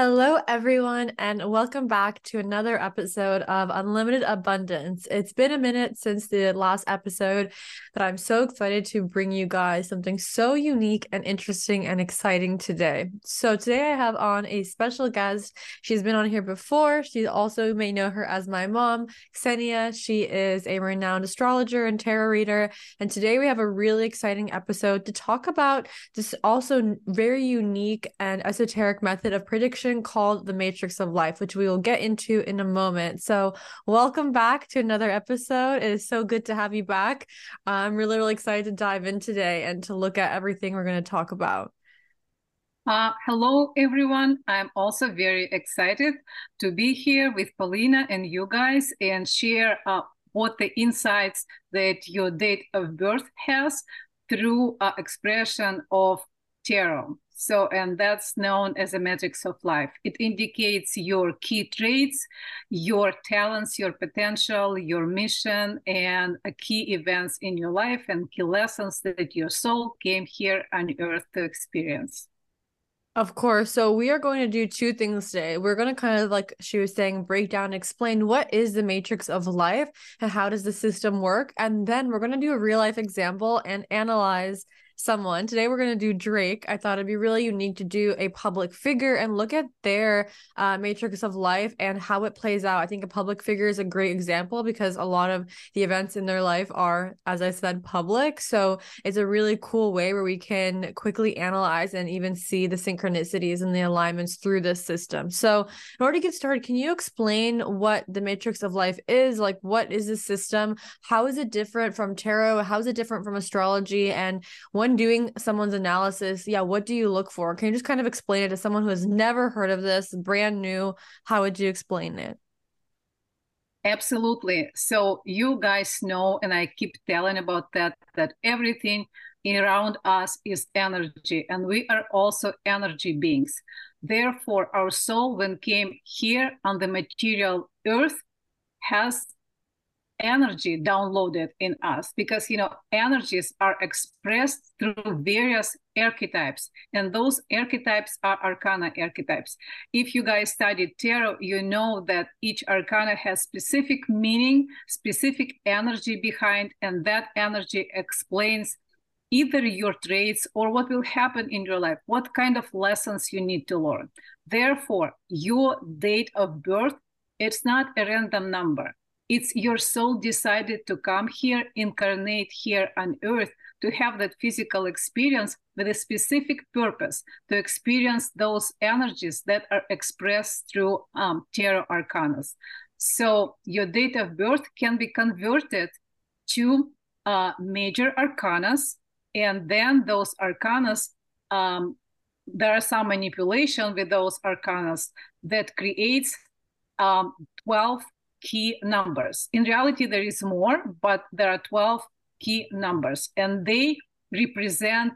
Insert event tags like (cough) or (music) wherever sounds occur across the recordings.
Hello, everyone, and welcome back to another episode of Unlimited Abundance. It's been a minute since the last episode, but I'm so excited to bring you guys something so unique and interesting and exciting today. So, today I have on a special guest. She's been on here before. She also may know her as my mom, Ksenia. She is a renowned astrologer and tarot reader. And today we have a really exciting episode to talk about this also very unique and esoteric method of prediction called The Matrix of Life, which we will get into in a moment. So, welcome back to another episode. It is so good to have you back. I'm really, really excited to dive in today and to look at everything we're going to talk about. Uh, hello, everyone. I'm also very excited to be here with Polina and you guys and share uh, what the insights that your date of birth has through uh, expression of tarot. So, and that's known as a matrix of life. It indicates your key traits, your talents, your potential, your mission, and key events in your life and key lessons that your soul came here on earth to experience. Of course. So we are going to do two things today. We're going to kind of like she was saying break down explain what is the matrix of life and how does the system work and then we're going to do a real life example and analyze someone. Today we're going to do Drake. I thought it'd be really unique to do a public figure and look at their uh, matrix of life and how it plays out. I think a public figure is a great example because a lot of the events in their life are, as I said, public. So it's a really cool way where we can quickly analyze and even see the synchronicities and the alignments through this system. So in order to get started, can you explain what the matrix of life is? Like, what is the system? How is it different from tarot? How is it different from astrology? And when when doing someone's analysis, yeah, what do you look for? Can you just kind of explain it to someone who has never heard of this, brand new? How would you explain it? Absolutely. So you guys know, and I keep telling about that, that everything around us is energy, and we are also energy beings. Therefore, our soul, when came here on the material earth, has energy downloaded in us because you know energies are expressed through various archetypes and those archetypes are arcana archetypes. If you guys studied tarot you know that each arcana has specific meaning specific energy behind and that energy explains either your traits or what will happen in your life what kind of lessons you need to learn. Therefore your date of birth it's not a random number it's your soul decided to come here, incarnate here on earth to have that physical experience with a specific purpose to experience those energies that are expressed through um, tarot arcanas. So your date of birth can be converted to uh, major arcanas, and then those arcanas, um, there are some manipulation with those arcanas that creates um, 12 key numbers. In reality, there is more, but there are 12 key numbers, and they represent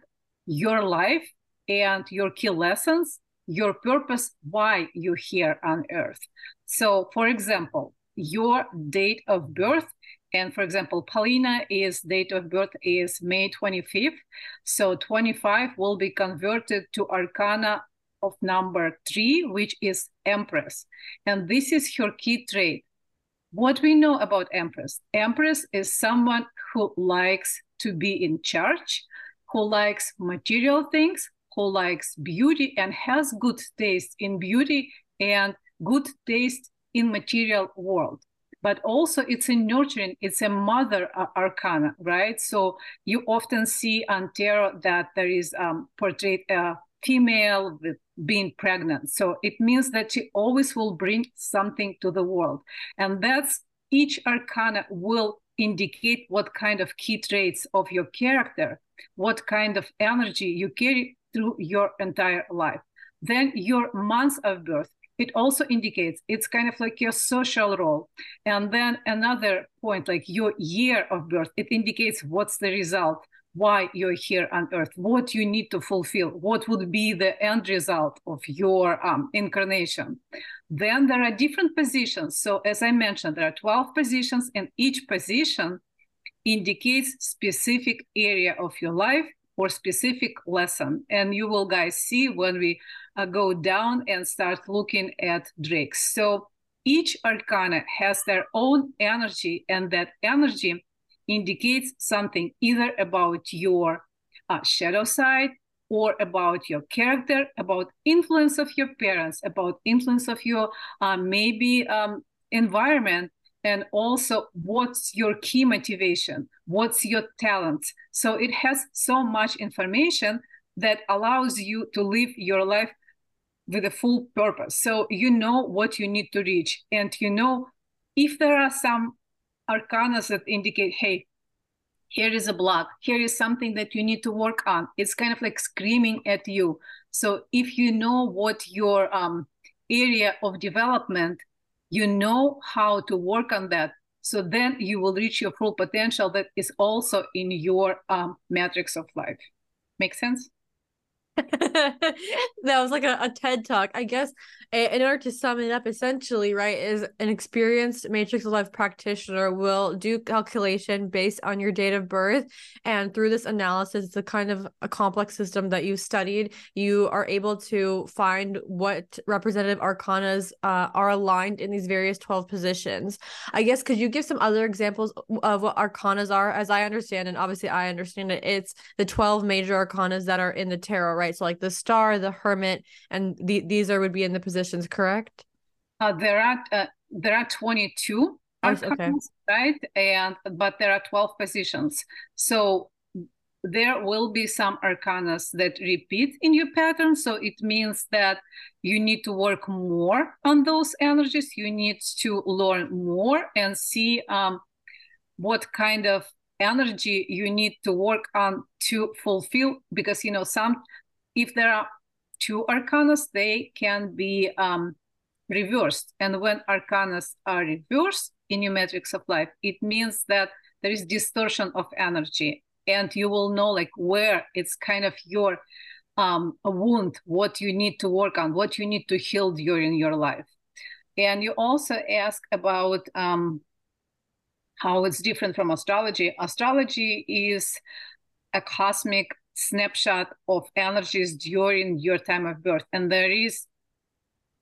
your life and your key lessons, your purpose, why you're here on earth. So, for example, your date of birth and for example polina is date of birth is may 25th so 25 will be converted to arcana of number 3 which is empress and this is her key trait what we know about empress empress is someone who likes to be in charge who likes material things who likes beauty and has good taste in beauty and good taste in material world. But also it's a nurturing it's a mother arcana right? So you often see on tarot that there is um, portrayed a female with being pregnant. So it means that she always will bring something to the world. And that's each arcana will indicate what kind of key traits of your character, what kind of energy you carry through your entire life. Then your month of birth, it also indicates it's kind of like your social role. And then another point, like your year of birth, it indicates what's the result why you're here on earth, what you need to fulfill, what would be the end result of your um, incarnation. Then there are different positions. So, as I mentioned, there are 12 positions, and each position indicates specific area of your life or specific lesson. And you will guys see when we uh, go down and start looking at drakes. So each arcana has their own energy, and that energy indicates something either about your uh, shadow side or about your character, about influence of your parents, about influence of your uh, maybe um, environment, and also what's your key motivation, what's your talent. So it has so much information that allows you to live your life with a full purpose. So you know what you need to reach, and you know if there are some arcanas that indicate, hey, here is a block, here is something that you need to work on. It's kind of like screaming at you. So if you know what your um, area of development, you know how to work on that. So then you will reach your full potential that is also in your um, matrix of life. Make sense? (laughs) that was like a, a TED talk. I guess in order to sum it up, essentially, right, is an experienced matrix of life practitioner will do calculation based on your date of birth. And through this analysis, it's a kind of a complex system that you studied. You are able to find what representative arcanas uh, are aligned in these various 12 positions. I guess, could you give some other examples of what arcanas are? As I understand, and obviously I understand it, it's the 12 major arcanas that are in the tarot, right? So like the star, the hermit, and the, these are would be in the positions, correct? Uh, there are uh, there are 22 okay. right? And but there are 12 positions. So there will be some arcanas that repeat in your pattern. So it means that you need to work more on those energies. You need to learn more and see um, what kind of energy you need to work on to fulfill because you know some if there are two arcanas, they can be um, reversed. And when arcanas are reversed in your matrix of life, it means that there is distortion of energy, and you will know like where it's kind of your um, wound, what you need to work on, what you need to heal during your life. And you also ask about um, how it's different from astrology. Astrology is a cosmic snapshot of energies during your time of birth. And there is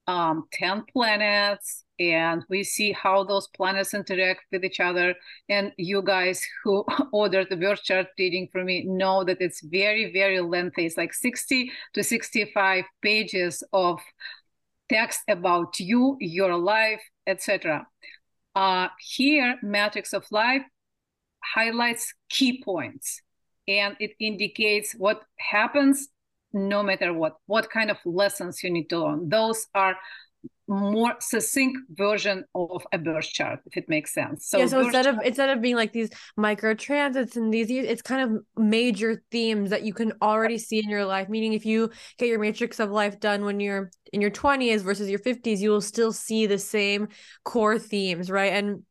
um, 10 planets and we see how those planets interact with each other. And you guys who (laughs) ordered the birth chart reading for me know that it's very very lengthy. It's like 60 to 65 pages of text about you your life etc uh, here matrix of life highlights key points and it indicates what happens no matter what what kind of lessons you need to learn. Those are more succinct version of a birth chart if it makes sense. So yeah so instead chart- of instead of being like these micro transits and these it's kind of major themes that you can already see in your life. Meaning if you get your matrix of life done when you're in your 20s versus your 50s you will still see the same core themes right? And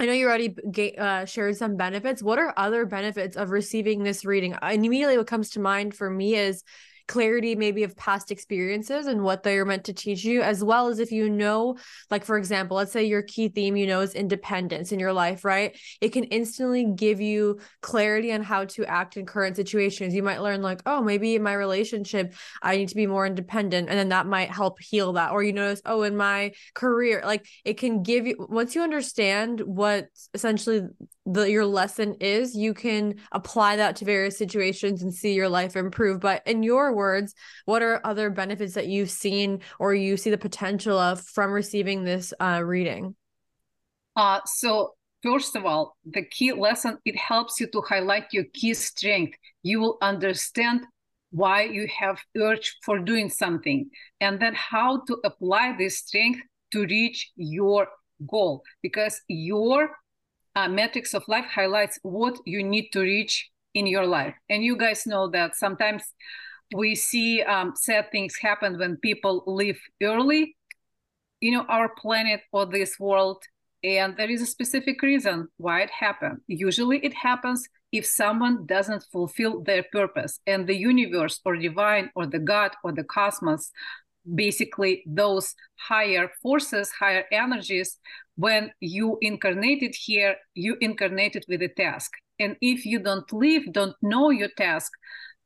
I know you already uh, shared some benefits. What are other benefits of receiving this reading? And immediately, what comes to mind for me is clarity maybe of past experiences and what they're meant to teach you as well as if you know like for example let's say your key theme you know is independence in your life right? It can instantly give you clarity on how to act in current situations. You might learn like oh maybe in my relationship i need to be more independent and then that might help heal that. Or you notice oh in my career like it can give you once you understand what essentially the your lesson is you can apply that to various situations and see your life improve. But in your words what are other benefits that you've seen or you see the potential of from receiving this uh, reading? Uh, so first of all the key lesson it helps you to highlight your key strength. You will understand why you have urge for doing something and then how to apply this strength to reach your goal because your uh, matrix of life highlights what you need to reach in your life. And you guys know that sometimes we see um, sad things happen when people live early, you know, our planet or this world. And there is a specific reason why it happened. Usually it happens if someone doesn't fulfill their purpose and the universe or divine or the God or the cosmos basically those higher forces, higher energies, when you incarnated here, you incarnated with a task. And if you don't live, don't know your task,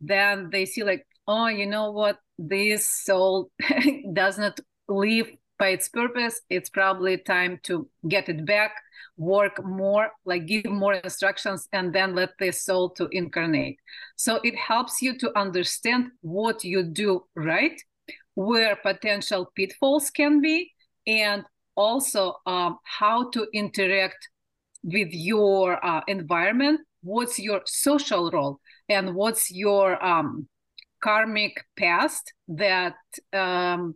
then they see like oh you know what? This soul (laughs) does not live by its purpose. It's probably time to get it back work more like give more instructions and then let the soul to incarnate. So it helps you to understand what you do right where potential pitfalls can be and also um, how to interact with your uh, environment. What's your social role? And what's your um, karmic past that um,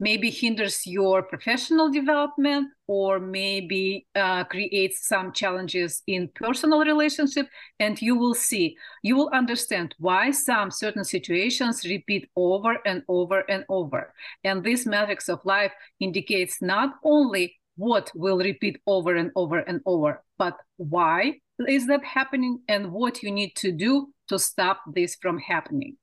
maybe hinders your professional development or maybe uh, creates some challenges in personal relationship and you will see. You will understand why some certain situations repeat over and over and over. And this matrix of life indicates not only what will repeat over and over and over but why is that happening and what you need to do to stop this from happening.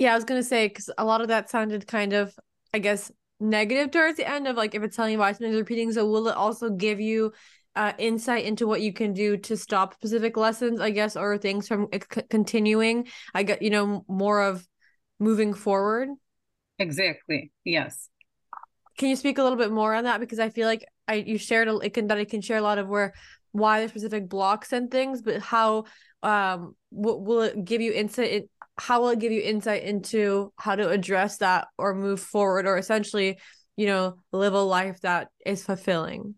Yeah i was going to say because a lot of that sounded kind of I guess, negative towards the end of like if it's telling you why something's repeating. So will it also give you uh, insight into what you can do to stop specific lessons, I guess, or things from c- continuing? I get, you know, more of moving forward. Exactly. Yes. Can you speak a little bit more on that? Because I feel like I you shared a, it can that I can share a lot of where why the specific blocks and things, but how um w- will it give you insight in, how will it give you insight into how to address that or move forward or essentially you know live a life that is fulfilling?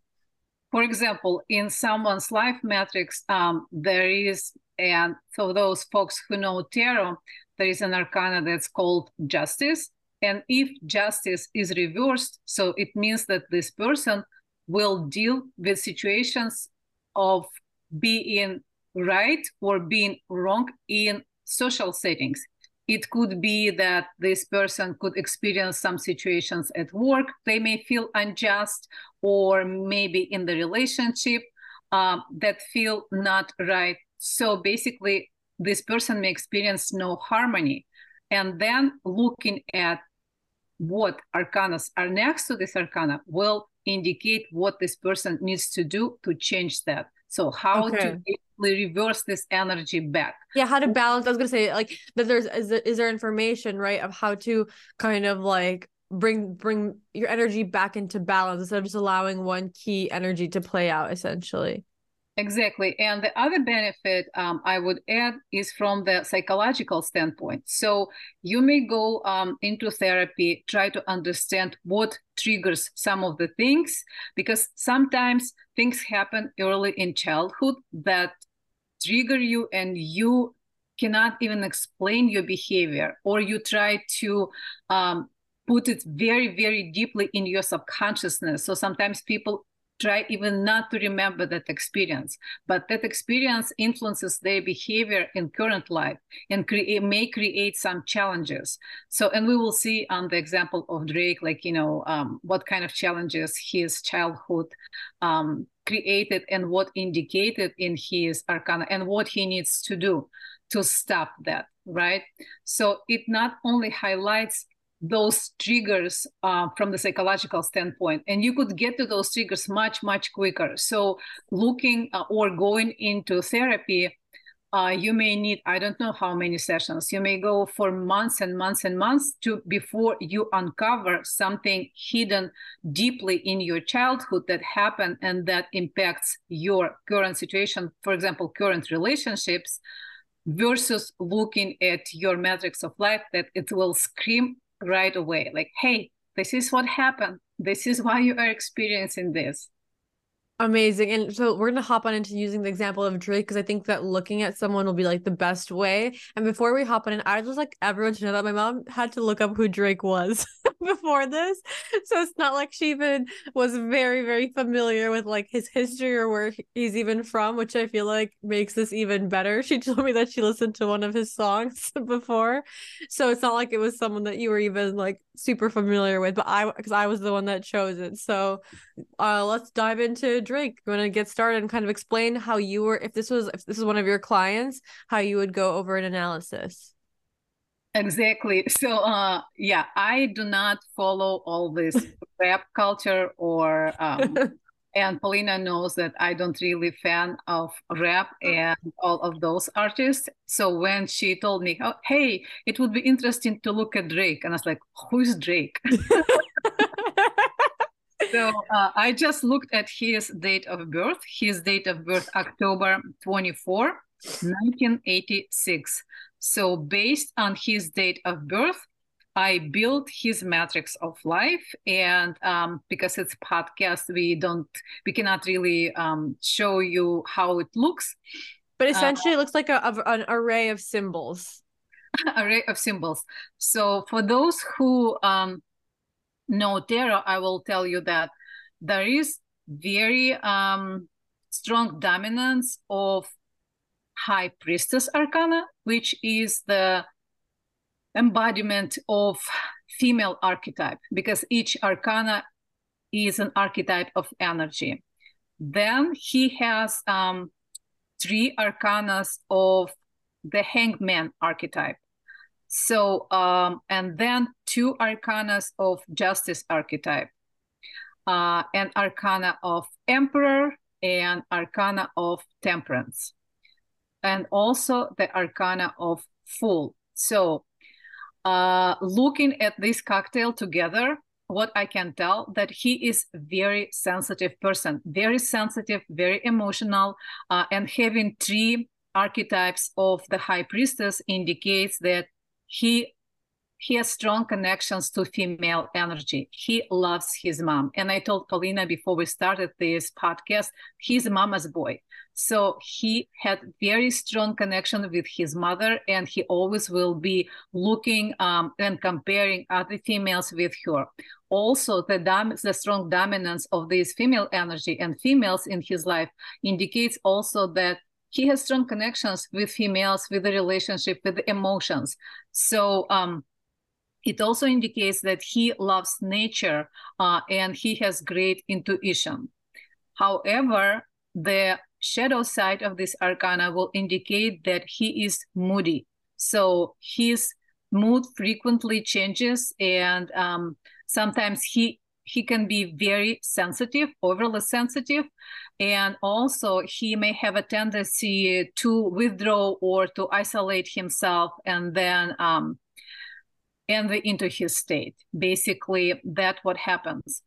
For example in someone's life matrix um, there is and for those folks who know tarot there is an arcana that's called justice. And if justice is reversed so it means that this person will deal with situations of being right or being wrong in social settings. It could be that this person could experience some situations at work, they may feel unjust, or maybe in the relationship uh, that feel not right. So basically, this person may experience no harmony. And then looking at what arcanas are next to this arcana will indicate what this person needs to do to change that. So how okay. to reverse this energy back yeah how to balance i was gonna say like that there's is there, is there information right of how to kind of like bring bring your energy back into balance instead of just allowing one key energy to play out essentially Exactly. And the other benefit um, I would add is from the psychological standpoint. So you may go um, into therapy, try to understand what triggers some of the things, because sometimes things happen early in childhood that trigger you and you cannot even explain your behavior, or you try to um, put it very, very deeply in your subconsciousness. So sometimes people try even not to remember that experience but that experience influences their behavior in current life and create, may create some challenges so and we will see on the example of drake like you know um, what kind of challenges his childhood um, created and what indicated in his arcana and what he needs to do to stop that right? So it not only highlights those triggers uh, from the psychological standpoint and you could get to those triggers much much quicker. So looking uh, or going into therapy uh, you may need i don't know how many sessions. You may go for months and months and months to before you uncover something hidden deeply in your childhood that happened and that impacts your current situation for example current relationships versus looking at your matrix of life that it will scream right away like hey this is what happened. This is why you are experiencing this Amazing. And so we're going to hop on into using the example of Drake because I think that looking at someone will be like the best way. And before we hop on in, I just like everyone to know that my mom had to look up who Drake was (laughs) before this. So it's not like she even was very, very familiar with like his history or where he's even from, which I feel like makes this even better. (laughs) She told me that she listened to one of his songs (laughs) before. So it's not like it was someone that you were even like super familiar with, but I, because I was the one that chose it. So uh, let's dive into Drake. You want to get started and kind of explain how you were, if this was, if this is one of your clients, how you would go over an analysis. Exactly. So, uh, yeah, I do not follow all this (laughs) rap culture or um, (laughs) and Polina knows that I don't really fan of rap and all of those artists. So when she told me, oh, "Hey, it would be interesting to look at Drake," and I was like, "Who's Drake?" (laughs) (laughs) so uh, I just looked at his date of birth. His date of birth, October 24, 1986. So based on his date of birth, I built his matrix of life, and um, because it's podcast, we don't, we cannot really um, show you how it looks. But essentially, uh, it looks like a, a, an array of symbols. (laughs) array of symbols. So for those who um, know tarot, I will tell you that there is very um, strong dominance of High Priestess Arcana, which is the embodiment of female archetype because each arcana is an archetype of energy. Then he has um, three arcanas of the hangman archetype. So, um, and then two arcanas of justice archetype, uh, and arcana of emperor and arcana of temperance, and also the arcana of fool. So, uh, looking at this cocktail together, what I can tell that he is very sensitive person, very sensitive, very emotional, uh, and having three archetypes of the high priestess indicates that he he has strong connections to female energy. He loves his mom. And I told Polina before we started this podcast, he's mama's boy. So he had very strong connection with his mother, and he always will be looking um, and comparing other females with her. Also, the, dom- the strong dominance of this female energy and females in his life indicates also that he has strong connections with females, with the relationship, with the emotions. So um, it also indicates that he loves nature uh, and he has great intuition. However, the shadow side of this arcana will indicate that he is moody. So his mood frequently changes, and um, sometimes he he can be very sensitive, overly sensitive, and also he may have a tendency to withdraw or to isolate himself, and then um, enter into his state. Basically, that what happens.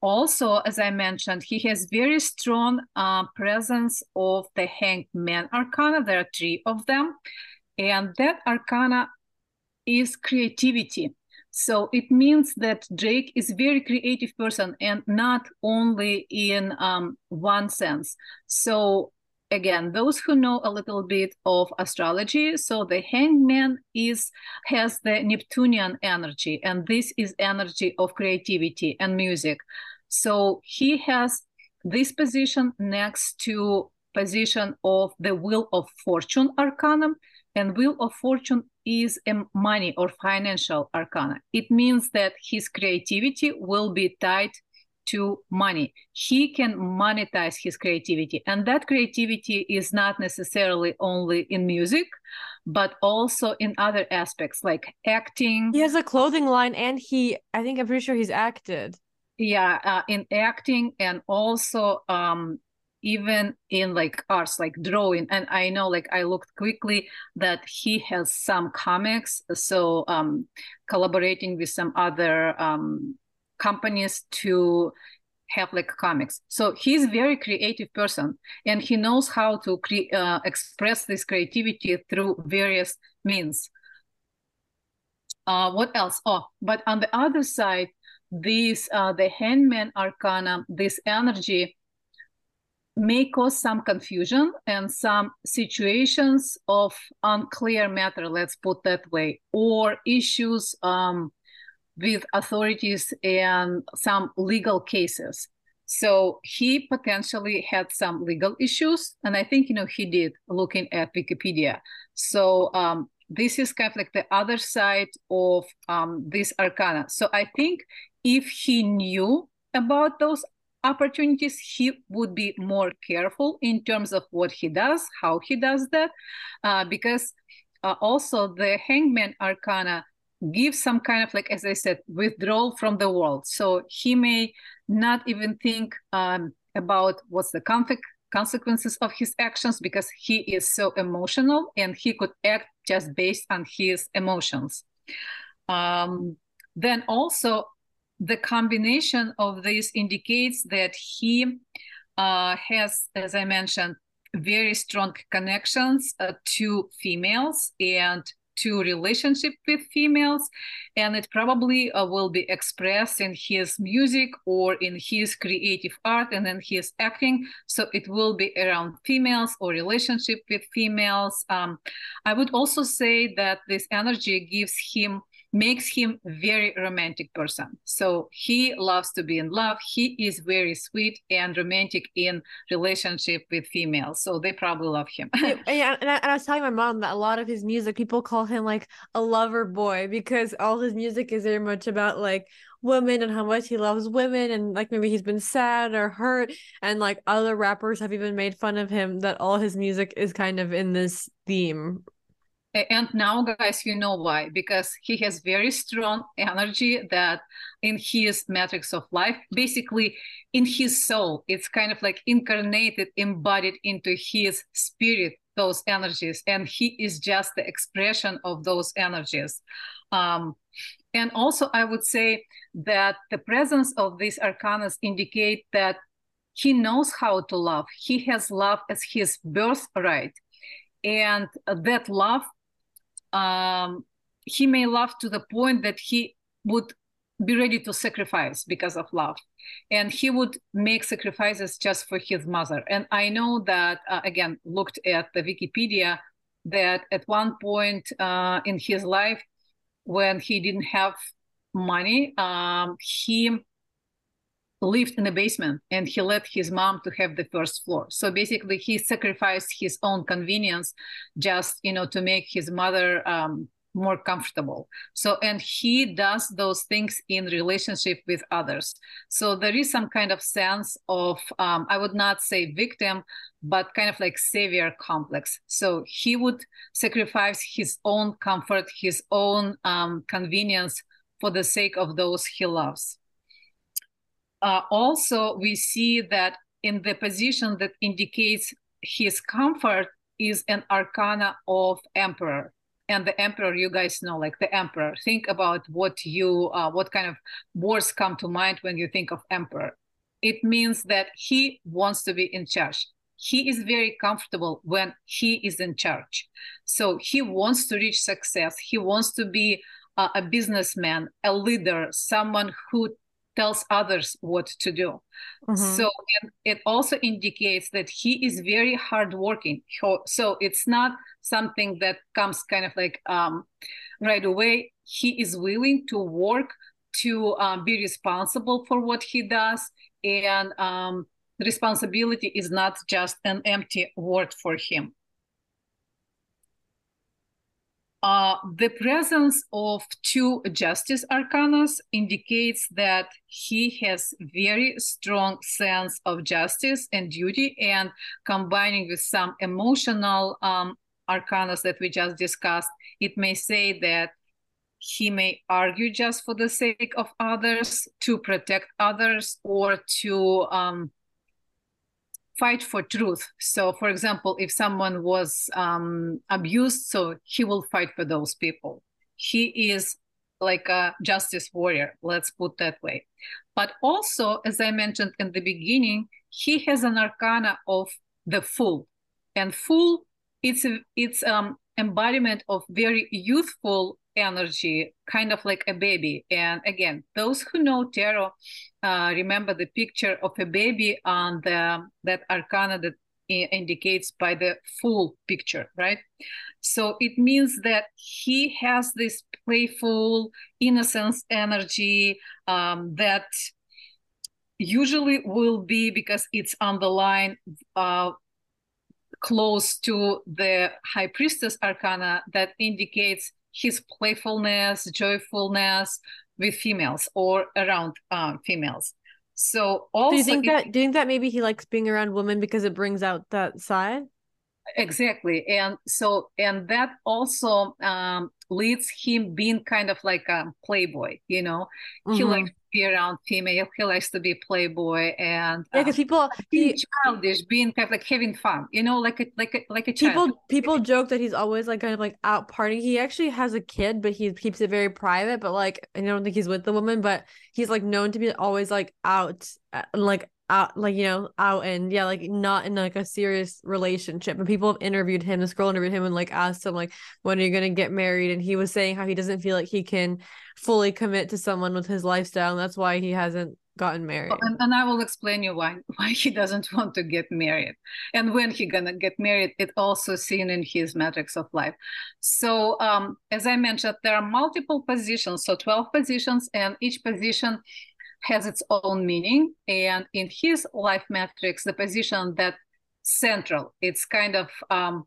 Also, as I mentioned, he has very strong uh, presence of the Hanged Man Arcana. There are three of them, and that Arcana is creativity. So it means that Drake is very creative person, and not only in um, one sense. So again those who know a little bit of astrology so the hangman is has the neptunian energy and this is energy of creativity and music. So he has this position next to position of the wheel of fortune arcanum and wheel of fortune is a money or financial arcana. It means that his creativity will be tied to money. He can monetize his creativity. And that creativity is not necessarily only in music, but also in other aspects like acting. He has a clothing line and he, I think I'm pretty sure he's acted. Yeah, uh, in acting and also um, even in like arts like drawing and i know like i looked quickly that he has some comics so um collaborating with some other um companies to have like comics. So he's very creative person, and he knows how to cre- uh, express this creativity through various means. Uh, what else? Oh, but on the other side, this uh, the Hangman Arcana, this energy may cause some confusion and some situations of unclear matter. Let's put that way, or issues um, with authorities and some legal cases. So he potentially had some legal issues, and I think you know he did looking at Wikipedia. So um, this is kind of like the other side of um, this arcana. So I think if he knew about those opportunities, he would be more careful in terms of what he does, how he does that, uh, because uh, also the Hangman Arcana give some kind of like as i said withdrawal from the world so he may not even think um, about what's the conflict consequences of his actions because he is so emotional and he could act just based on his emotions. Um, then also the combination of this indicates that he uh, has, as I mentioned, very strong connections uh, to females and to relationship with females and it probably uh, will be expressed in his music or in his creative art and in his acting. So it will be around females or relationship with females. Um, i would also say that this energy gives him makes him very romantic person. So he loves to be in love. He is very sweet and romantic in relationship with females so they probably love him. (laughs) Yeah and I, and I was telling my mom that a lot of his music people call him like a lover boy because all his music is very much about like women and how much he loves women and like maybe he's been sad or hurt. And like other rappers have even made fun of him that all his music is kind of in this theme and now guys you know why because he has very strong energy that in his matrix of life basically in his soul it's kind of like incarnated embodied into his spirit those energies and he is just the expression of those energies. Um, and also i would say that the presence of these arcanas indicate that he knows how to love. He has love as his birthright. And that love um, he may love to the point that he would be ready to sacrifice because of love. And he would make sacrifices just for his mother. And i know that uh, again looked at the wikipedia that at one point uh, in his life when he didn't have money um, he lived in the basement and he let his mom to have the first floor. So basically he sacrificed his own convenience just you know to make his mother um, more comfortable. So and he does those things in relationship with others. So there is some kind of sense of um, i would not say victim but kind of like savior complex. So he would sacrifice his own comfort his own um, convenience for the sake of those he loves uh, also, we see that in the position that indicates his comfort is an arcana of emperor. And the emperor you guys know like the emperor. Think about what you uh, what kind of words come to mind when you think of emperor. It means that he wants to be in charge. He is very comfortable when he is in charge. So he wants to reach success. He wants to be uh, a businessman a leader someone who tells others what to do. Mm-hmm. So it also indicates that he is very hardworking. So it's not something that comes kind of like um, right away. He is willing to work to um, be responsible for what he does, and um, responsibility is not just an empty word for him. Uh, the presence of two justice arcanas indicates that he has very strong sense of justice and duty and combining with some emotional um, arcanas that we just discussed it may say that he may argue just for the sake of others to protect others or to um, fight for truth. So, for example, if someone was um, abused, so he will fight for those people. He is like a justice warrior, let's put that way. But also, as I mentioned in the beginning, he has an arcana of the fool, and fool it's it's um embodiment of very youthful energy, kind of like a baby. And again, those who know tarot uh, remember the picture of a baby on the that arcana that indicates by the full picture, right? So it means that he has this playful innocence energy um, that usually will be because it's on the line uh, close to the high priestess arcana that indicates his playfulness, joyfulness with females or around um, females. So also, do you think that do you think that maybe he likes being around women because it brings out that side? Exactly, and so and that also um, leads him being kind of like a playboy you know mm-hmm. he likes to be around female he likes to be playboy and yeah because um, people being he, childish being kind of like having fun you know like a like a like a child. people people joke that he's always like kind of like out partying he actually has a kid but he keeps it very private but like i don't think he's with the woman but he's like known to be always like out uh, like out like you know out and yeah like not in like a serious relationship and people have interviewed him this girl interviewed him and like asked him like when are you gonna get married? And he was saying how he doesn't feel like he can fully commit to someone with his lifestyle and that's why he hasn't gotten married. And, and i will explain you why (laughs) why he doesn't want to get married. And when he gonna get married it also seen in his matrix of life. So um as i mentioned there are multiple positions so 12 positions and each position has its own meaning. And in his life matrix, the position that central, it's kind of um,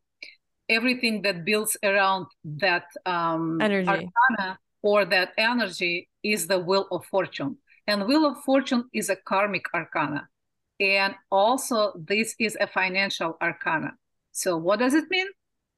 everything that builds around that um, energy arcana or that energy is the wheel of fortune. And wheel of fortune is a karmic arcana. And also, this is a financial arcana. So, what does it mean?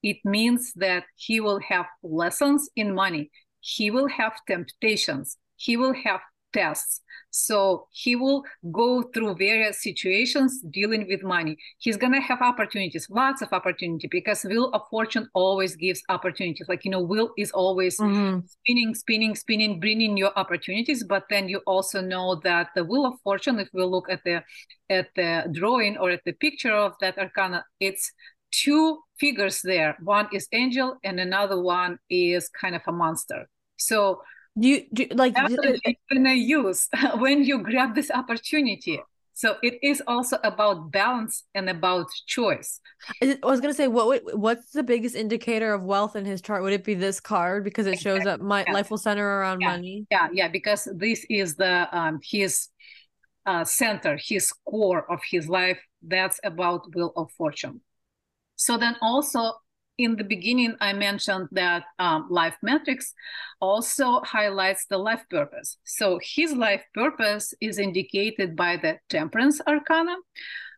It means that he will have lessons in money. He will have temptations. He will have tests. So he will go through various situations dealing with money. He's to have opportunities, lots of opportunity because Wheel of Fortune always gives opportunities. Like, you know, Wheel is always mm-hmm. spinning, spinning, spinning, bringing you opportunities. But then you also know that the Wheel of Fortune, if we look at the at the drawing or at the picture of that arcana, it's two figures there. One is angel and another one is kind of a monster. So you do like Absolutely gonna use. (laughs) When you grab this opportunity so it is also about balance and about choice. I was gonna say what what's the biggest indicator of wealth in his chart? Would it be this card? Because it shows that my yeah. life will center around yeah. money. Yeah yeah because this is the um his uh center his core of his life. That's about wheel of fortune. So then also in the beginning, I mentioned that um, life matrix also highlights the life purpose. So his life purpose is indicated by the temperance arcana,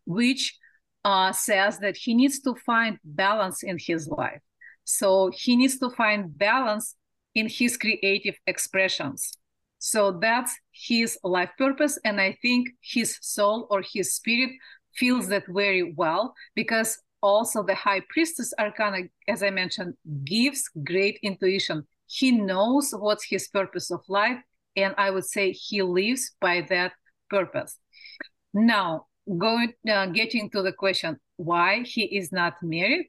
which uh, says that he needs to find balance in his life. So he needs to find balance in his creative expressions. So that's his life purpose. And I think his soul or his spirit feels that very well because also the high priestess arcana as i mentioned gives great intuition. He knows what's his purpose of life and i would say he lives by that purpose. Now going uh, getting to the question why he is not married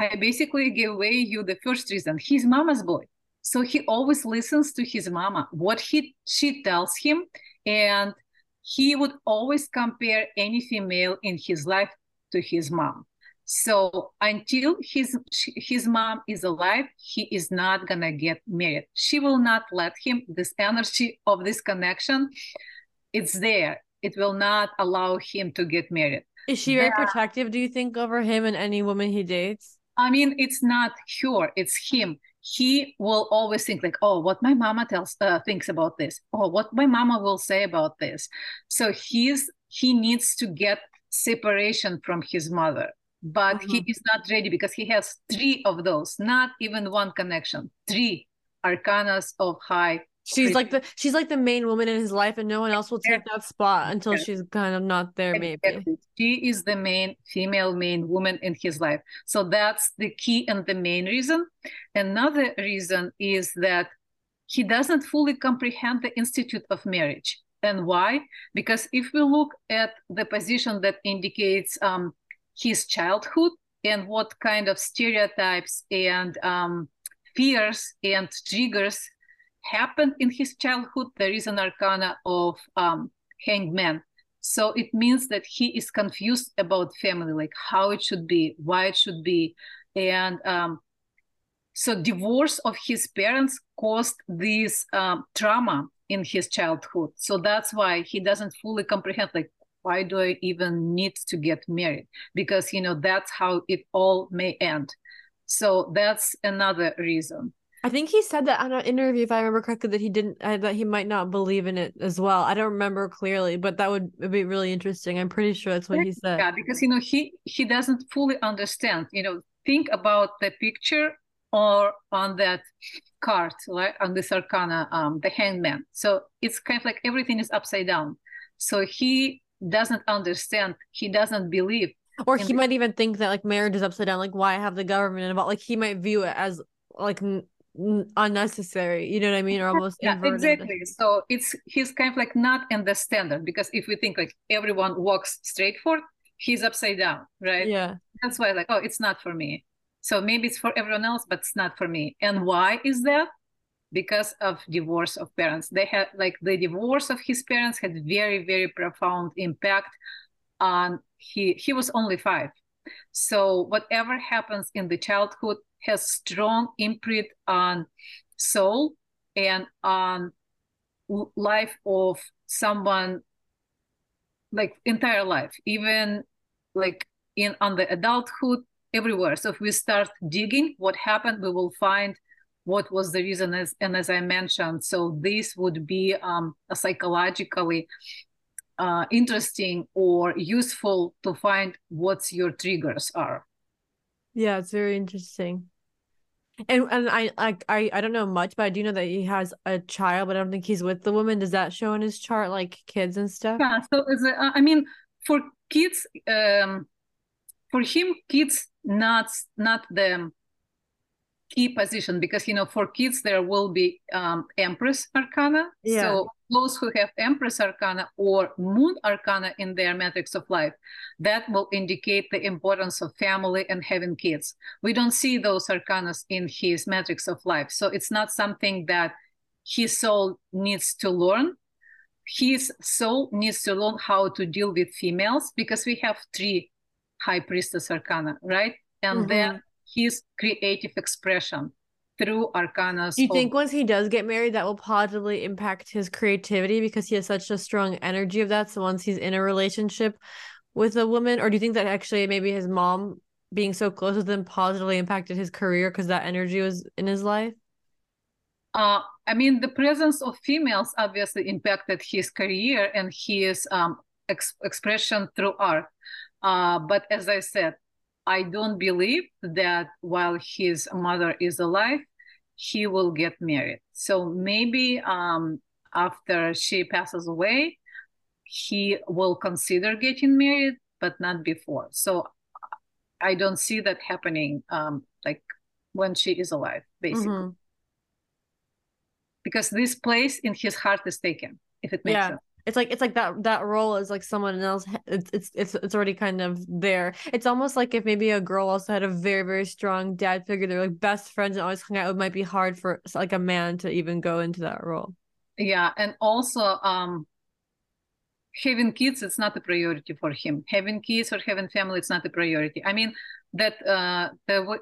i basically give away you the first reason. He's mama's boy. So he always listens to his mama what he she tells him and he would always compare any female in his life to his mom so until his his mom is alive, he is not gonna get married. She will not let him. This energy of this connection, it's there. It will not allow him to get married. Is she very protective? Do you think over him and any woman he dates? I mean, it's not her. It's him. He will always think like, oh, what my mama tells uh, thinks about this. Oh, what my mama will say about this. So he's he needs to get separation from his mother but mm-hmm. he is not ready because he has three of those, not even one connection, three arcanas of high. She's like the she's like the main woman in his life, and no one else will take that spot until she's kind of not there. Maybe she is the main female main woman in his life. So that's the key and the main reason. Another reason is that he doesn't fully comprehend the institute of marriage. And why? Because if we look at the position that indicates um, his childhood and what kind of stereotypes and um, fears and triggers happened in his childhood. There is an arcana of um, hangman. So it means that he is confused about family, like how it should be, why it should be. And um, so divorce of his parents caused this um, trauma in his childhood. So that's why he doesn't fully comprehend like why do i even need to get married because you know that's how it all may end so that's another reason I think he said that on an interview, if I remember correctly, that he didn't, uh, that he might not believe in it as well. I don't remember clearly, but that would be really interesting. I'm pretty sure that's what he said. Yeah, because you know he he doesn't fully understand. You know, think about the picture or on that card, right? On this arcana, um, the hangman. So it's kind of like everything is upside down. So he doesn't understand. He doesn't believe. Or he the- might even think that like marriage is upside down. Like why have the government involved? Like he might view it as like n- n- unnecessary. You know what I mean? Or almost yeah, exactly. So it's he's kind of like not in the standard because if we think like everyone walks straight forward, he's upside down, right? Yeah. That's why like oh, it's not for me. So maybe it's for everyone else, but it's not for me. And why is that? Because of divorce of parents. They had like the divorce of his parents had very, very profound impact on he he was only five. So whatever happens in the childhood has strong imprint on soul and on life of someone like entire life even like in on the adulthood everywhere. So if we start digging what happened, we will find what was the reason. As, and as I mentioned, so this would be um, psychologically uh, interesting or useful to find what your triggers are. Yeah, it's very interesting. And and I like I I don't know much, but I do know that he has a child, but I don't think he's with the woman. Does that show in his chart, like kids and stuff? Yeah. So I mean, for kids, um, for him, kids not not the key position because you know for kids there will be um, empress arcana yeah. so those who have empress arcana or moon arcana in their matrix of life that will indicate the importance of family and having kids we don't see those arcanas in his matrix of life so it's not something that his soul needs to learn his soul needs to learn how to deal with females because we have three high priestess arcana, right? And mm-hmm. then his creative expression through arcanas. Do you think once he does get married, that will positively impact his creativity because he has such a strong energy of that? So once he's in a relationship with a woman, or do you think that actually maybe his mom being so close with him positively impacted his career because that energy was in his life? Uh, I mean, the presence of females obviously impacted his career and his um, ex- expression through art. Uh, but as I said, I don't believe that while his mother is alive, he will get married. So maybe um, after she passes away, he will consider getting married, but not before. So I don't see that happening um, like when she is alive, basically. Mm-hmm. Because this place in his heart is taken, if it makes yeah. sense it's like it's like that that role is like someone else it's it's it's it's already kind of there. It's almost like if maybe a girl also had a very very strong dad figure they're like best friends and always hung out it might be hard for like a man to even go into that role. Yeah and also um having kids it's not a priority for him. Having kids or having family it's not a priority. I mean that uh the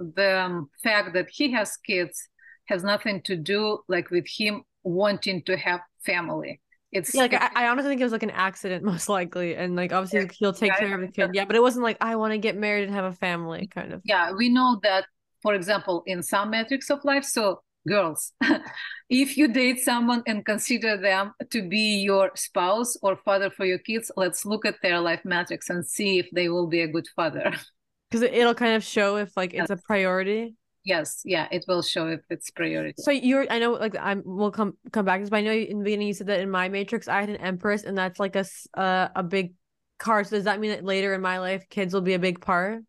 the um, fact that he has kids has nothing to do like with him wanting to have family it's yeah, like I, I, honestly think it was like an accident (laughs) most likely and like obviously yeah, he'll take yeah, care of the kid. yeah but it wasn't like i want to get married and have a family kind of. yeah we know that for example in some matrix of life so girls (laughs) if you date someone and consider them to be your spouse or father for your kids let's look at their life matrix and see if they will be a good father. (laughs) Because it'll kind of show if like it's a priority yes yeah it will show if it's priority so you're i know like i'm we'll come come back to this but i know in the beginning you said that in my matrix i had an empress and that's like a uh, a big card so does that mean that later in my life kids will be a big part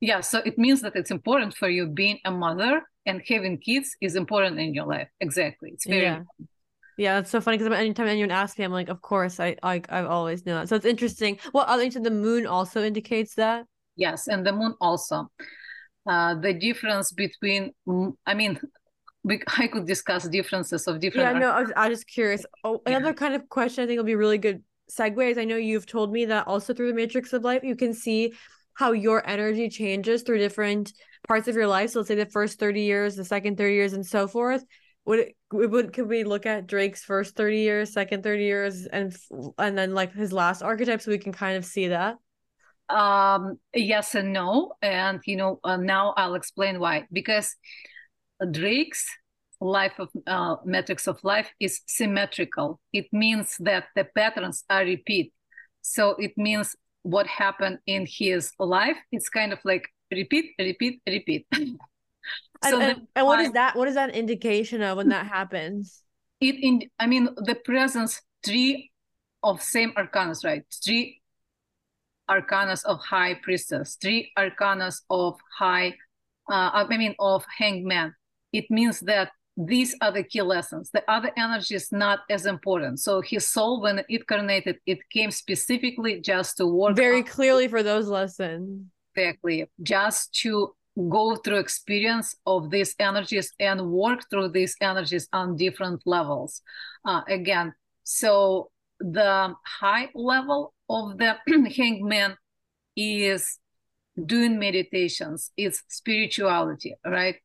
yeah so it means that it's important for you being a mother and having kids is important in your life exactly it's very yeah. Important. Yeah, that's so funny because anytime anyone asks me, I'm like, of course, I like I've always known that. So it's interesting. Well, other the moon also indicates that. Yes, and the moon also uh, the difference between i mean (laughs) i could discuss differences of different yeah no I was, I was just curious. Oh another yeah. kind of question i think will be really good segues. I know you've told me that also through the matrix of life you can see how your energy changes through different parts of your life. So let's say the first 30 years the second 30 years and so forth. Would it would could we look at Drake's first 30 years, second 30 years and and then like his last archetype so we can kind of see that? Um, yes and no. And, you know, uh, now I'll explain why. Because Drake's life of uh, matrix of life is symmetrical. It means that the patterns are repeat. So it means what happened in his life. It's kind of like repeat, repeat, repeat. (laughs) So and, and, and what is that? What is that indication of when that happens? It in I mean the presence three of same arcanas, right? Three arcanas of high priestess, three arcanas of high, uh, I mean of hangman. It means that these are the key lessons. The other energy is not as important. So his soul, when it incarnated, it came specifically just to work very clearly for those lessons. Exactly, just to go through experience of these energies and work through these energies on different levels. Uh, again, so the high level of the (clears throat) hangman is doing meditations, it's spirituality, right?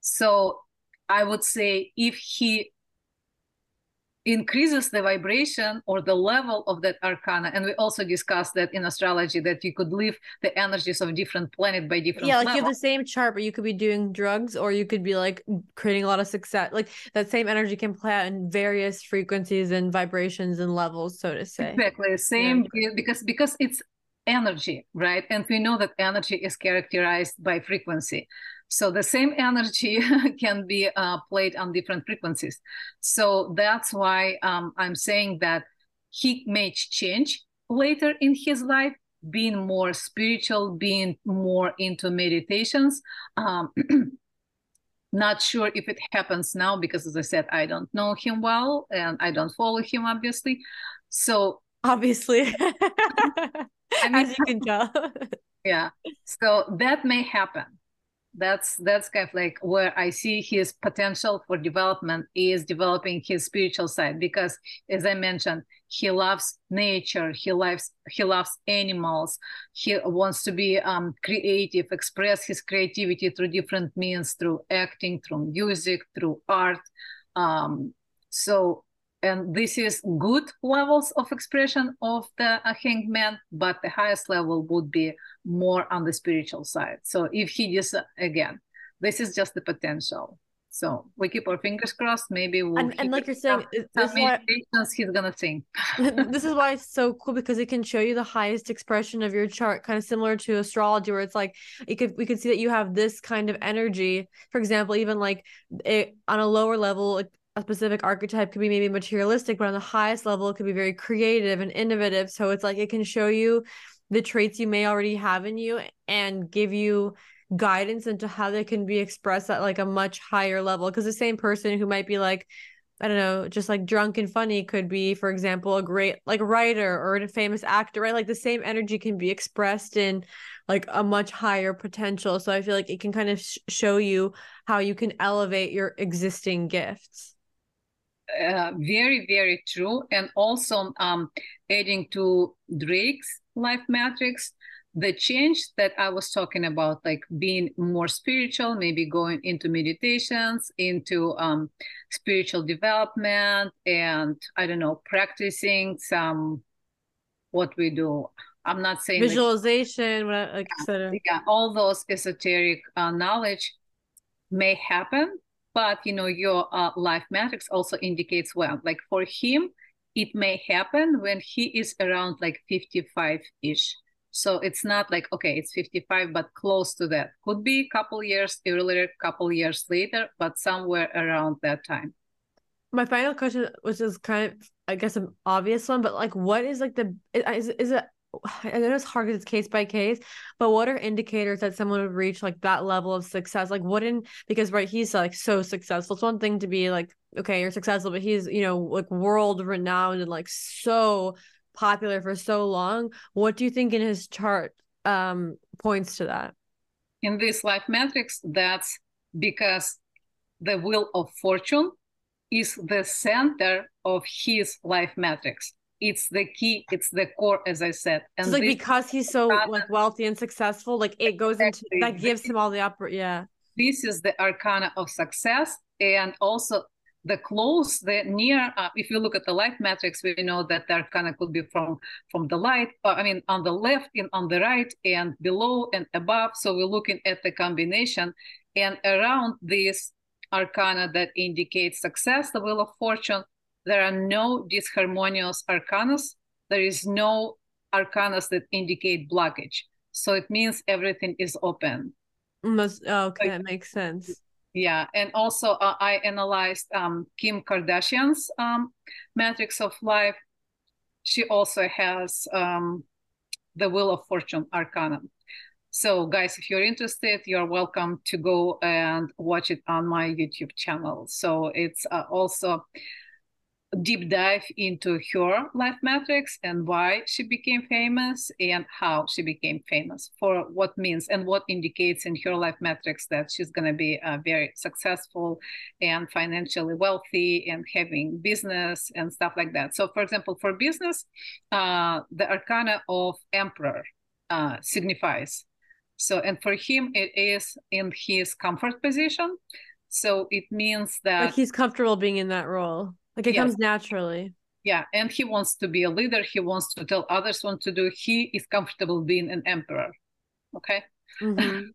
So I would say if he increases the vibration or the level of that arcana. And we also discussed that in astrology that you could live the energies of different planet by different yeah like you have the same chart but you could be doing drugs or you could be like creating a lot of success. Like that same energy can play out in various frequencies and vibrations and levels so to say. Exactly the same yeah. because because it's energy right? And we know that energy is characterized by frequency so the same energy (laughs) can be uh, played on different frequencies. So that's why um, I'm saying that he may change later in his life, being more spiritual, being more into meditations. Um, (clears throat) not sure if it happens now because, as I said, I don't know him well and I don't follow him, obviously. So obviously, (laughs) (laughs) I mean, as you can tell. yeah. So that may happen that's that's kind of like where i see his potential for development is developing his spiritual side because as i mentioned he loves nature he loves he loves animals he wants to be um, creative express his creativity through different means through acting through music through art um, so and this is good levels of expression of the uh, hangman but the highest level would be more on the spiritual side. So if he just again this is just the potential. So we keep our fingers crossed. Maybe we'll and, and like you're saying some, some why, he's gonna sing (laughs) this is (laughs) why it's so cool because it can show you the highest expression of your chart kind of similar to astrology where it's like it could we could see that you have this kind of energy. For example even like it on a lower level like a specific archetype could be maybe materialistic, but on the highest level, it could be very creative and innovative. So it's like it can show you the traits you may already have in you and give you guidance into how they can be expressed at like a much higher level. Because the same person who might be like, I don't know, just like drunk and funny could be, for example, a great like writer or a famous actor, right? Like the same energy can be expressed in like a much higher potential. So I feel like it can kind of sh- show you how you can elevate your existing gifts. Uh, very, very true. And also um, adding to Drake's life matrix, the change that I was talking about, like being more spiritual, maybe going into meditations, into um, spiritual development, and I don't know, practicing some what we do. I'm not saying visualization, like, yeah, yeah, all those esoteric uh, knowledge may happen but you know your uh, life matrix also indicates well. Like for him it may happen when he is around like 55 ish so it's not like okay it's 55 but close to that. Could be a couple years earlier couple years later but somewhere around that time. My final question which is kind of i guess an obvious one but like what is like the is, is it I know it's hard because it's case by case, but what are indicators that someone would reach like that level of success? Like, in because right, he's like so successful. It's one thing to be like, okay, you're successful, but he's you know like world renowned and like so popular for so long. What do you think in his chart um points to that? In this life matrix, that's because the wheel of fortune is the center of his life matrix it's the key it's the core as i said and so like because he's so like wealthy and successful like it goes exactly. into that gives him all the upper yeah this is the arcana of success and also the close the near uh, if you look at the light matrix we know that the arcana could be from from the light uh, i mean on the left and on the right and below and above so we're looking at the combination and around this arcana that indicates success the wheel of fortune there are no disharmonious arcanas. There is no arcanas that indicate blockage. So it means everything is open. Must, oh, okay, that makes sense. Yeah, and also uh, I analyzed um, Kim Kardashian's um, matrix of life. She also has um, the Wheel of Fortune Arcana. So, guys, if you're interested, you're welcome to go and watch it on my YouTube channel. So, it's uh, also deep dive into her life matrix and why she became famous and how she became famous for what means and what indicates in her life matrix that she's going to be uh, very successful and financially wealthy and having business and stuff like that. So for example for business uh, the arcana of emperor uh, signifies. So and for him it is in his comfort position. So it means that he's comfortable being in that role like it yes. comes naturally. Yeah, and he wants to be a leader. He wants to tell others what to do. He is comfortable being an emperor. Okay. Mm-hmm.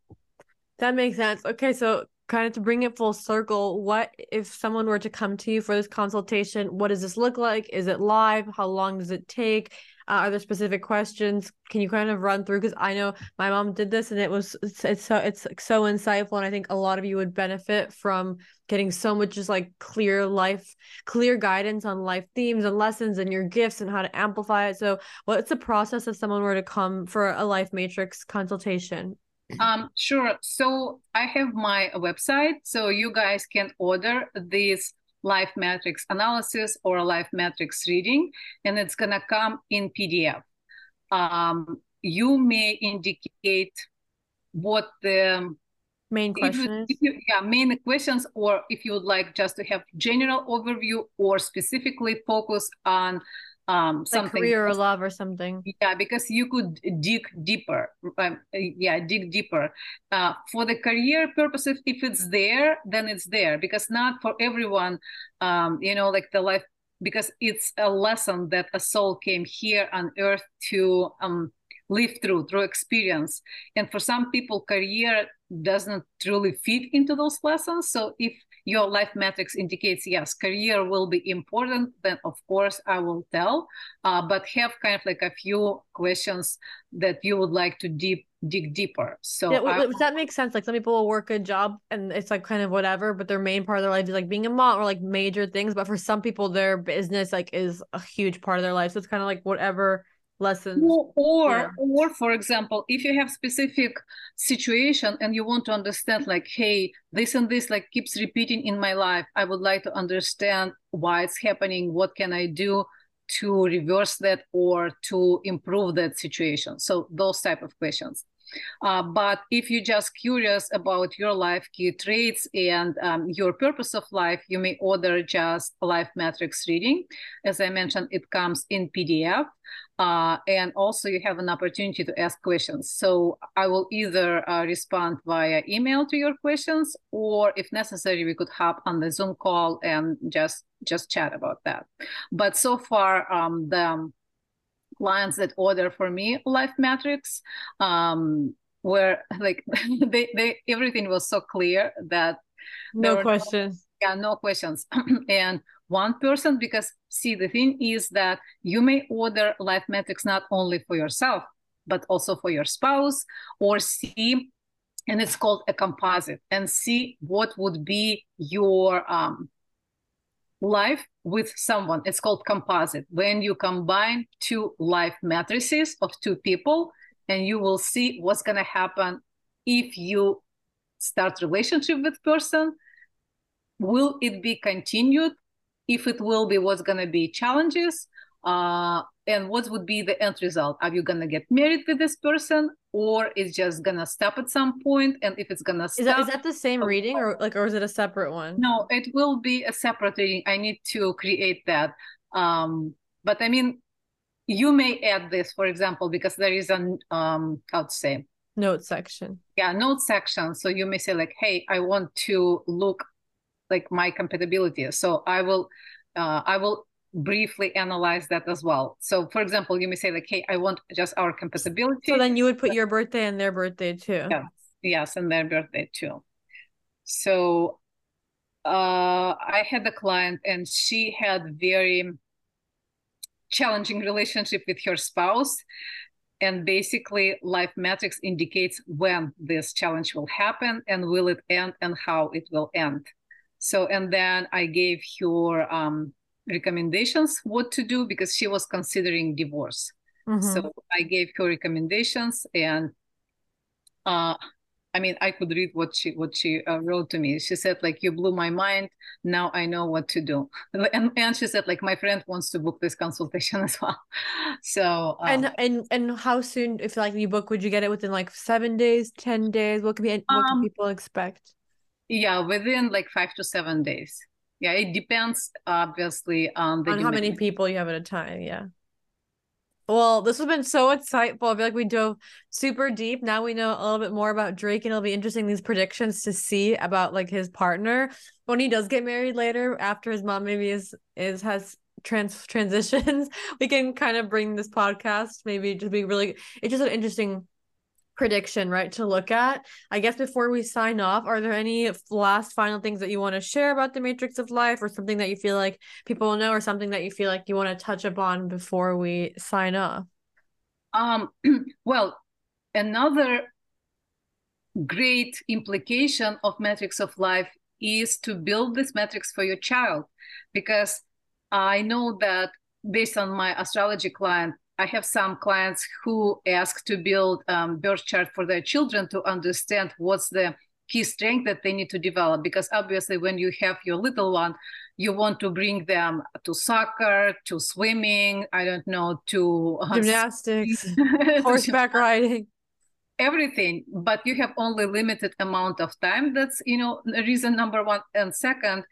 that makes sense. Okay, so kind of to bring it full circle, what if someone were to come to you for this consultation? What does this look like? Is it live? How long does it take? Uh, are there specific questions? Can you kind of run through? Because I know my mom did this, and it was it's, it's so it's so insightful, and I think a lot of you would benefit from getting so much just like clear life, clear guidance on life themes and lessons and your gifts and how to amplify it. So, what's the process if someone were to come for a life matrix consultation? Um, sure. So I have my website, so you guys can order this life matrix analysis or a life matrix reading, and it's going to come in PDF. Um, you may indicate what the main question if you, yeah, main questions, or if you would like just to have general overview or specifically focus on um like something career or love or something. Yeah because you could dig deeper um, yeah dig deeper. Uh, for the career purpose if, if it's there then it's there. Because not for everyone um you know like the life because it's a lesson that a soul came here on earth to um live through through experience. And for some people career doesn't truly fit into those lessons. So if your life matrix indicates yes career will be important then of course i will tell uh, but have kind of like a few questions that you would like to deep dig deeper. So yeah, I, does that make sense like some people will work a job and it's like kind of whatever but their main part of their life is like being a mom or like major things but for some people their business like is a huge part of their life so it's kind of like whatever lessons. Or or, yeah. or for example if you have specific situation and you want to understand like hey this and this like keeps repeating in my life i would like to understand why it's happening what can i do to reverse that or to improve that situation. So those type of questions uh, but if you're just curious about your life key traits and um, your purpose of life, you may order just life Matrix reading. As I mentioned, it comes in PDF. Uh, and also you have an opportunity to ask questions. So I will either uh, respond via email to your questions, or if necessary, we could hop on the Zoom call and just just chat about that. But so far, um, the clients that order for me life matrix um, where like (laughs) they, they everything was so clear that no questions no, yeah no questions. (clears throat) And one person because see the thing is that you may order life matrix not only for yourself but also for your spouse or see and it's called a composite and see what would be your um, life with someone. It's called composite. When you combine two life matrices of two people, and you will see what's going to happen if you start relationship with person. Will it be continued? If it will be, what's going to be challenges? Uh, and what would be the end result? Are you going to get married with this person or it's just gonna stop at some point and if it's gonna stop is that, is that the same reading or like or is it a separate one? No it will be a separate reading. I need to create that. Um but i mean you may add this for example because there is an um how to say? Note section. Yeah note section. So you may say like hey i want to look like my compatibility. So i will uh, i will briefly analyze that as well. So, for example, you may say like, "Hey, I want just our compatibility." So then you would put your birthday and their birthday too. Yes, yes, and their birthday too. So, uh, I had a client, and she had very challenging relationship with her spouse, and basically life matrix indicates when this challenge will happen and will it end and how it will end so and then i gave her um, recommendations what to do because she was considering divorce mm-hmm. so i gave her recommendations and uh, I mean, I could read what she what she uh, wrote to me. She said, like, you blew my mind. Now I know what to do. (laughs) And and she said, like, my friend wants to book this consultation (laughs) as well. So um, and and and how soon, if like you book, would you get it within like seven days, ten days? What can be what um, can people expect? Yeah, within like five to seven days. Yeah, it depends obviously on the on how many people you have at a time. Yeah. Well, this has been so insightful. I feel like we dove super deep. Now we know a little bit more about Drake, and it'll be interesting these predictions to see about like his partner when he does get married later after his mom maybe is is has trans (laughs) transitions. We can kind of bring this podcast maybe just be really. It's just an interesting prediction, right, to look at. I guess before we sign off, are there any last final things that you want to share about the matrix of life or something that you feel like people will know or something that you feel like you want to touch upon before we sign off? Um (clears throat) well, another great implication of matrix of life is to build this matrix for your child because I know that based on my astrology client I have some clients who ask to build um, birth chart for their children to understand what's the key strength that they need to develop. Because obviously, when you have your little one, you want to bring them to soccer, to swimming, I don't know, to uh, gymnastics, (laughs) horseback riding. Everything but you have only limited amount of time. That's you know reason number one. And second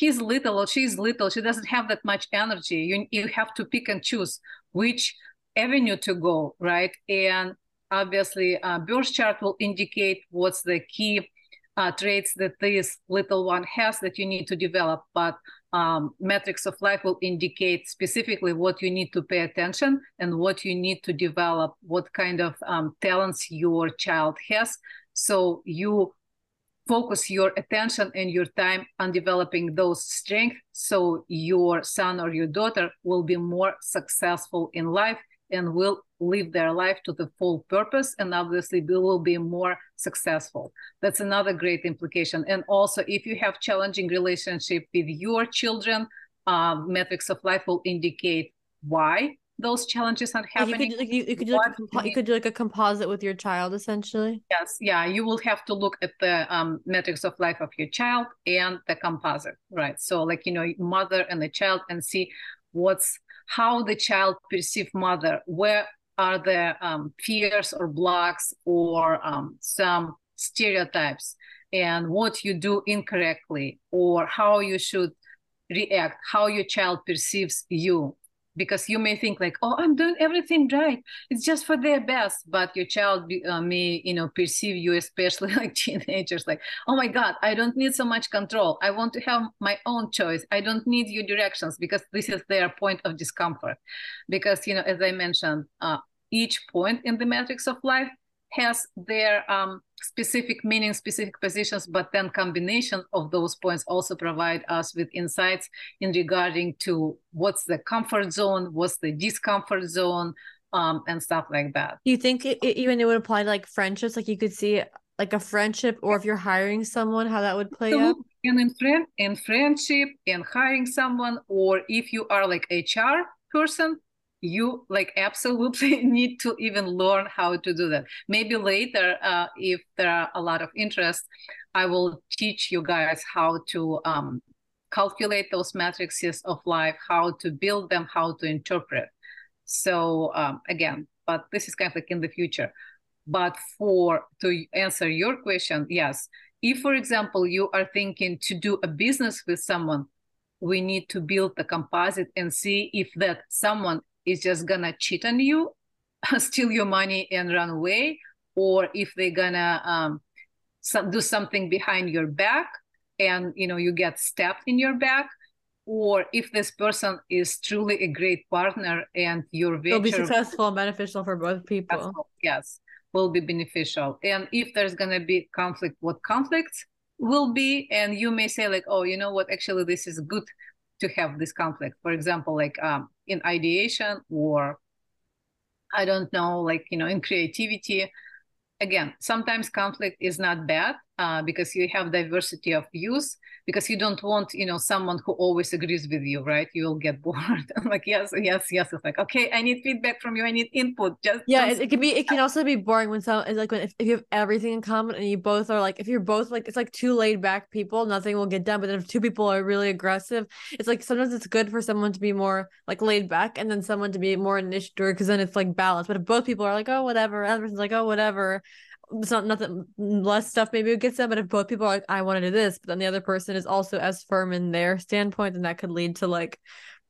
he's little or she's little she doesn't have that much energy you, you have to pick and choose which avenue to go, right? And obviously, uh, birth chart will indicate what's the key uh, traits that this little one has that you need to develop. But um, matrix of life will indicate specifically what you need to pay attention and what you need to develop, what kind of um, talents your child has. So you focus your attention and your time on developing those strengths so your son or your daughter will be more successful in life and will live their life to the full purpose and obviously will be more successful. That's another great implication. And also if you have challenging relationship with your children um, matrix of life will indicate why those challenges are happening. you could, like, you, you could do like a compo- you could do like a composite with your child, essentially. Yes, yeah. You will have to look at the um, matrix of life of your child and the composite, right? So, like you know, mother and the child, and see what's how the child perceive mother. Where are the um, fears or blocks or um, some stereotypes, and what you do incorrectly, or how you should react, how your child perceives you because you may think like oh i'm doing everything right. It's just for their best but your child uh, may you know perceive you especially (laughs) like teenagers like oh my god i don't need so much control. I want to have my own choice. I don't need your directions because this is their point of discomfort. Because you know as i mentioned uh, each point in the matrix of life has their um, specific meaning, specific positions, but then combination of those points also provide us with insights in regarding to what's the comfort zone, what's the discomfort zone, um, and stuff like that. Do you think it, it, even it would apply to like friendships? Like you could see like a friendship, or if you're hiring someone, how that would play out. And in friend, in friendship, and hiring someone, or if you are like HR person, you like absolutely (laughs) need to even learn how to do that. Maybe later uh, if there are a lot of interest i will teach you guys how to um, calculate those matrices of life how to build them how to interpret. So um, again but this is kind of like in the future. But for to answer your question yes. If for example you are thinking to do a business with someone we need to build the composite and see if that someone is just gonna cheat on you, (laughs) steal your money and run away, or if they're gonna um, do something behind your back and you know you get stabbed in your back, or if this person is truly a great partner and your venture will be successful and beneficial for both people. Yes, will be beneficial. And if there's gonna be conflict, what conflicts will be, and you may say like, oh, you know what, actually this is good to have this conflict. For example, like um, in ideation or i don't know like you know in creativity. Again sometimes conflict is not bad uh, because you have diversity of views because you don't want you know someone who always agrees with you right? You will get (laughs) bored. I'm like yes yes yes. It's like okay i need feedback from you. I need input. Just yeah it, it, can be it can (laughs) also be boring when some like when if, if you have everything in common and you both are like if you're both like it's like two laid back people nothing will get done but then if two people are really aggressive it's like sometimes it's good for someone to be more like laid back and then someone to be more initiative because then it's like balance but if both people are like oh whatever person's like oh whatever it's not nothing less stuff maybe it gets done but if both people are like i want to do this but then the other person is also as firm in their standpoint then that could lead to like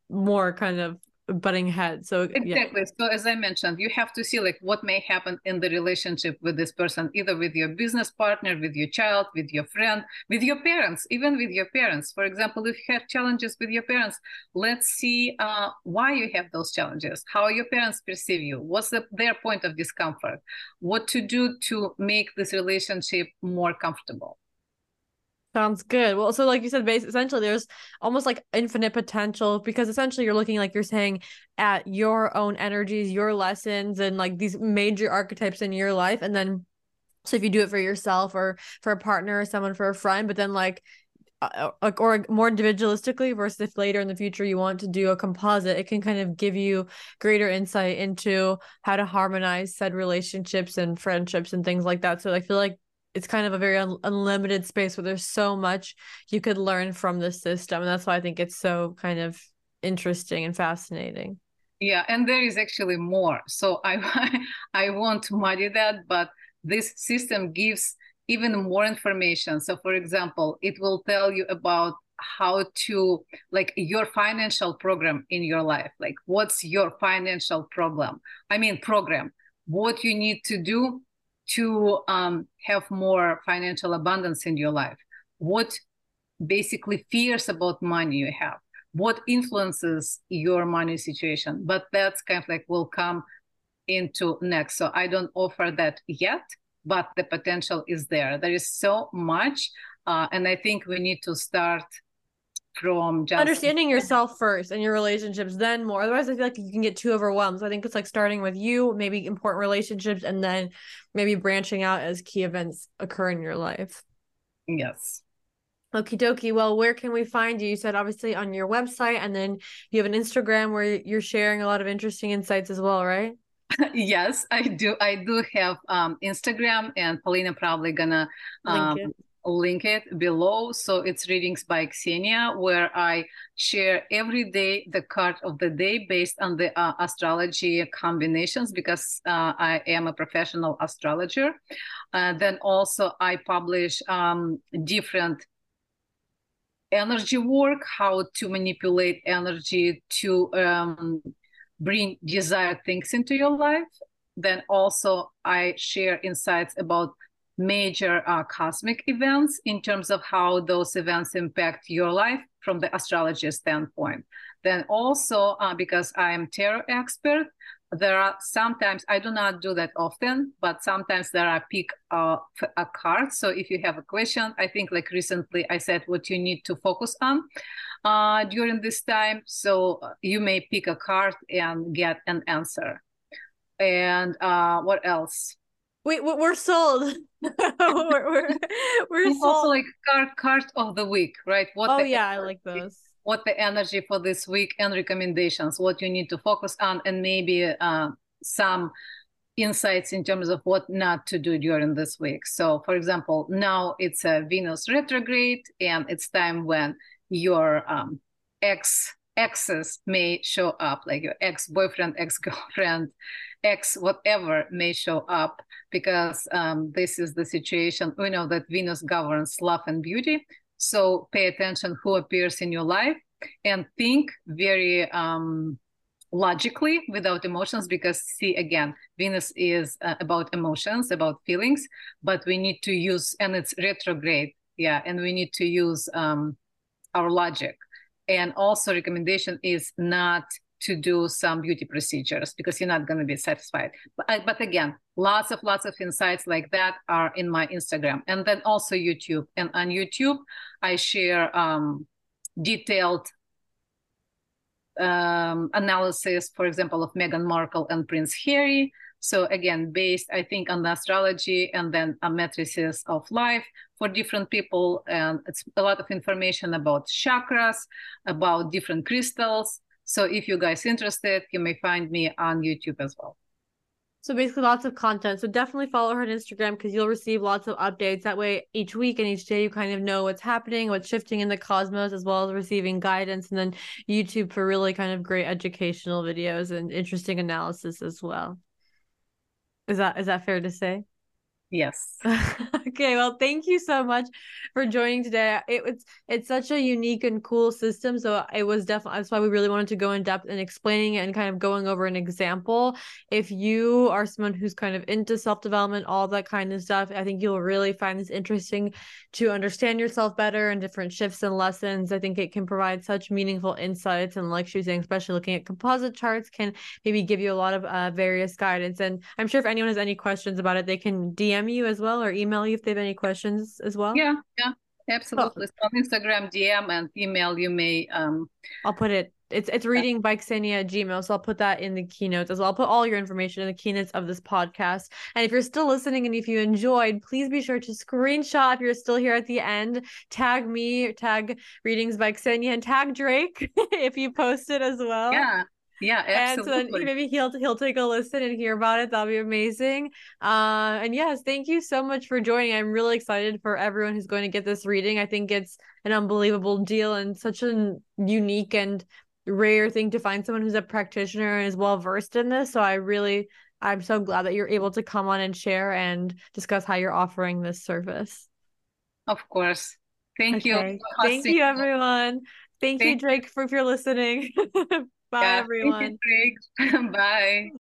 more kind of butting heads. So exactly. Yeah. so as i mentioned you have to see like what may happen in the relationship with this person either with your business partner with your child with your friend with your parents even with your parents. For example if you have challenges with your parents let's see uh, why you have those challenges how your parents perceive you what's the, their point of discomfort what to do to make this relationship more comfortable Sounds good. Well, so like you said, base essentially there's almost like infinite potential because essentially you're looking like you're saying at your own energies, your lessons, and like these major archetypes in your life. And then so if you do it for yourself or for a partner or someone for a friend, but then like uh, uh or more individualistically versus if later in the future you want to do a composite it can kind of give you greater insight into how to harmonize said relationships and friendships and things like that so i feel like it's kind of a very un- unlimited space where there's so much you could learn from the system and that's why i think it's so kind of interesting and fascinating. Yeah and there is actually more. So i (laughs) i won't muddy that but this system gives even more information. So for example it will tell you about how to like your financial program in your life. Like what's your financial problem? I mean program. What you need to do to um, have more financial abundance in your life. What basically fears about money you have? What influences your money situation? But that's kind of like will come into next. So i don't offer that yet but the potential is there. There is so much uh, and i think we need to start from just understanding yourself first and your relationships then more otherwise i feel like you can get too overwhelmed so i think it's like starting with you maybe important relationships and then maybe branching out as key events occur in your life yes Okie dokie. Well, where can we find you? You said obviously on your website, and then you have an Instagram where you're sharing a lot of interesting insights as well, right? (laughs) yes, I do. I do have um, Instagram, and Polina probably gonna um, link it below. So it's Readings by Ksenia, where I share every day the card of the day based on the uh, astrology combinations because uh, I am a professional astrologer. Uh, then also I publish um, different energy work, how to manipulate energy to um, bring desired things into your life. Then also I share insights about major uh, cosmic events in terms of how those events impact your life from the astrology standpoint. Then also, uh, because I am tarot expert, there are sometimes I do not do that often, but sometimes there are pick uh, a card. So if you have a question, I think like recently I said what you need to focus on uh, during this time. So uh, you may pick a card and get an answer. And uh, what else? We we're sold. (laughs) we're, we're, we're sold. also like card card of the week, right? What oh yeah, energy, I like those. What the energy for this week and recommendations, what you need to focus on, and maybe uh, some insights in terms of what not to do during this week. So, for example, now it's a Venus retrograde, and it's time when your um, ex exes may show up, like your ex boyfriend, ex girlfriend, ex whatever may show up because um, this is the situation. We know that Venus governs love and beauty. So pay attention who appears in your life and think very um, logically without emotions because see again venus is uh, about emotions about feelings but we need to use and it's retrograde yeah and we need to use um, our logic and also recommendation is not to do some beauty procedures because you're not going to be satisfied. But, but again, lots of lots of insights like that are in my Instagram and then also YouTube. And on YouTube, I share um, detailed um, analysis, for example, of Meghan Markle and Prince Harry. So again, based, I think, on the astrology and then a matrices of life for different people. And it's a lot of information about chakras, about different crystals. So if you guys interested, you may find me on YouTube as well. So basically, lots of content. So definitely follow her on Instagram because you'll receive lots of updates. That way, each week and each day, you kind of know what's happening, what's shifting in the cosmos, as well as receiving guidance. And then YouTube for really kind of great educational videos and interesting analysis as well. Is that is that fair to say? Yes. (laughs) okay, well, thank you so much for joining today. It was it's such a unique and cool system, so it was definitely that's why we really wanted to go in depth and explaining it and kind of going over an example. If you are someone who's kind of into self development, all that kind of stuff, I think you'll really find this interesting to understand yourself better and different shifts and lessons. I think it can provide such meaningful insights, and like she was saying, especially looking at composite charts, can maybe give you a lot of uh, various guidance. And I'm sure if anyone has any questions about it, they can DM DM you as well or email you if they have any questions as well? Yeah, yeah, absolutely. Oh. On Instagram, DM and email you may um I'll put it it's it's reading by Ksenia at Gmail. So I'll put that in the keynotes as well. I'll put all your information in the keynotes of this podcast. And if you're still listening and if you enjoyed, please be sure to screenshot if you're still here at the end. Tag me, tag readings by Ksenia, and tag Drake (laughs) if you post it as well. Yeah. Yeah, absolutely. And so maybe he'll he'll take a listen and hear about it. That'll be amazing. Uh, and yes, thank you so much for joining. I'm really excited for everyone who's going to get this reading. I think it's an unbelievable deal and such a unique and rare thing to find someone who's a practitioner and is well versed in this. So I really I'm so glad that you're able to come on and share and discuss how you're offering this service. Of course. Thank okay. you. Thank you, everyone. Thank, Thank you, Drake, for if you're listening. (laughs) Bye, yeah, everyone. (laughs) Bye.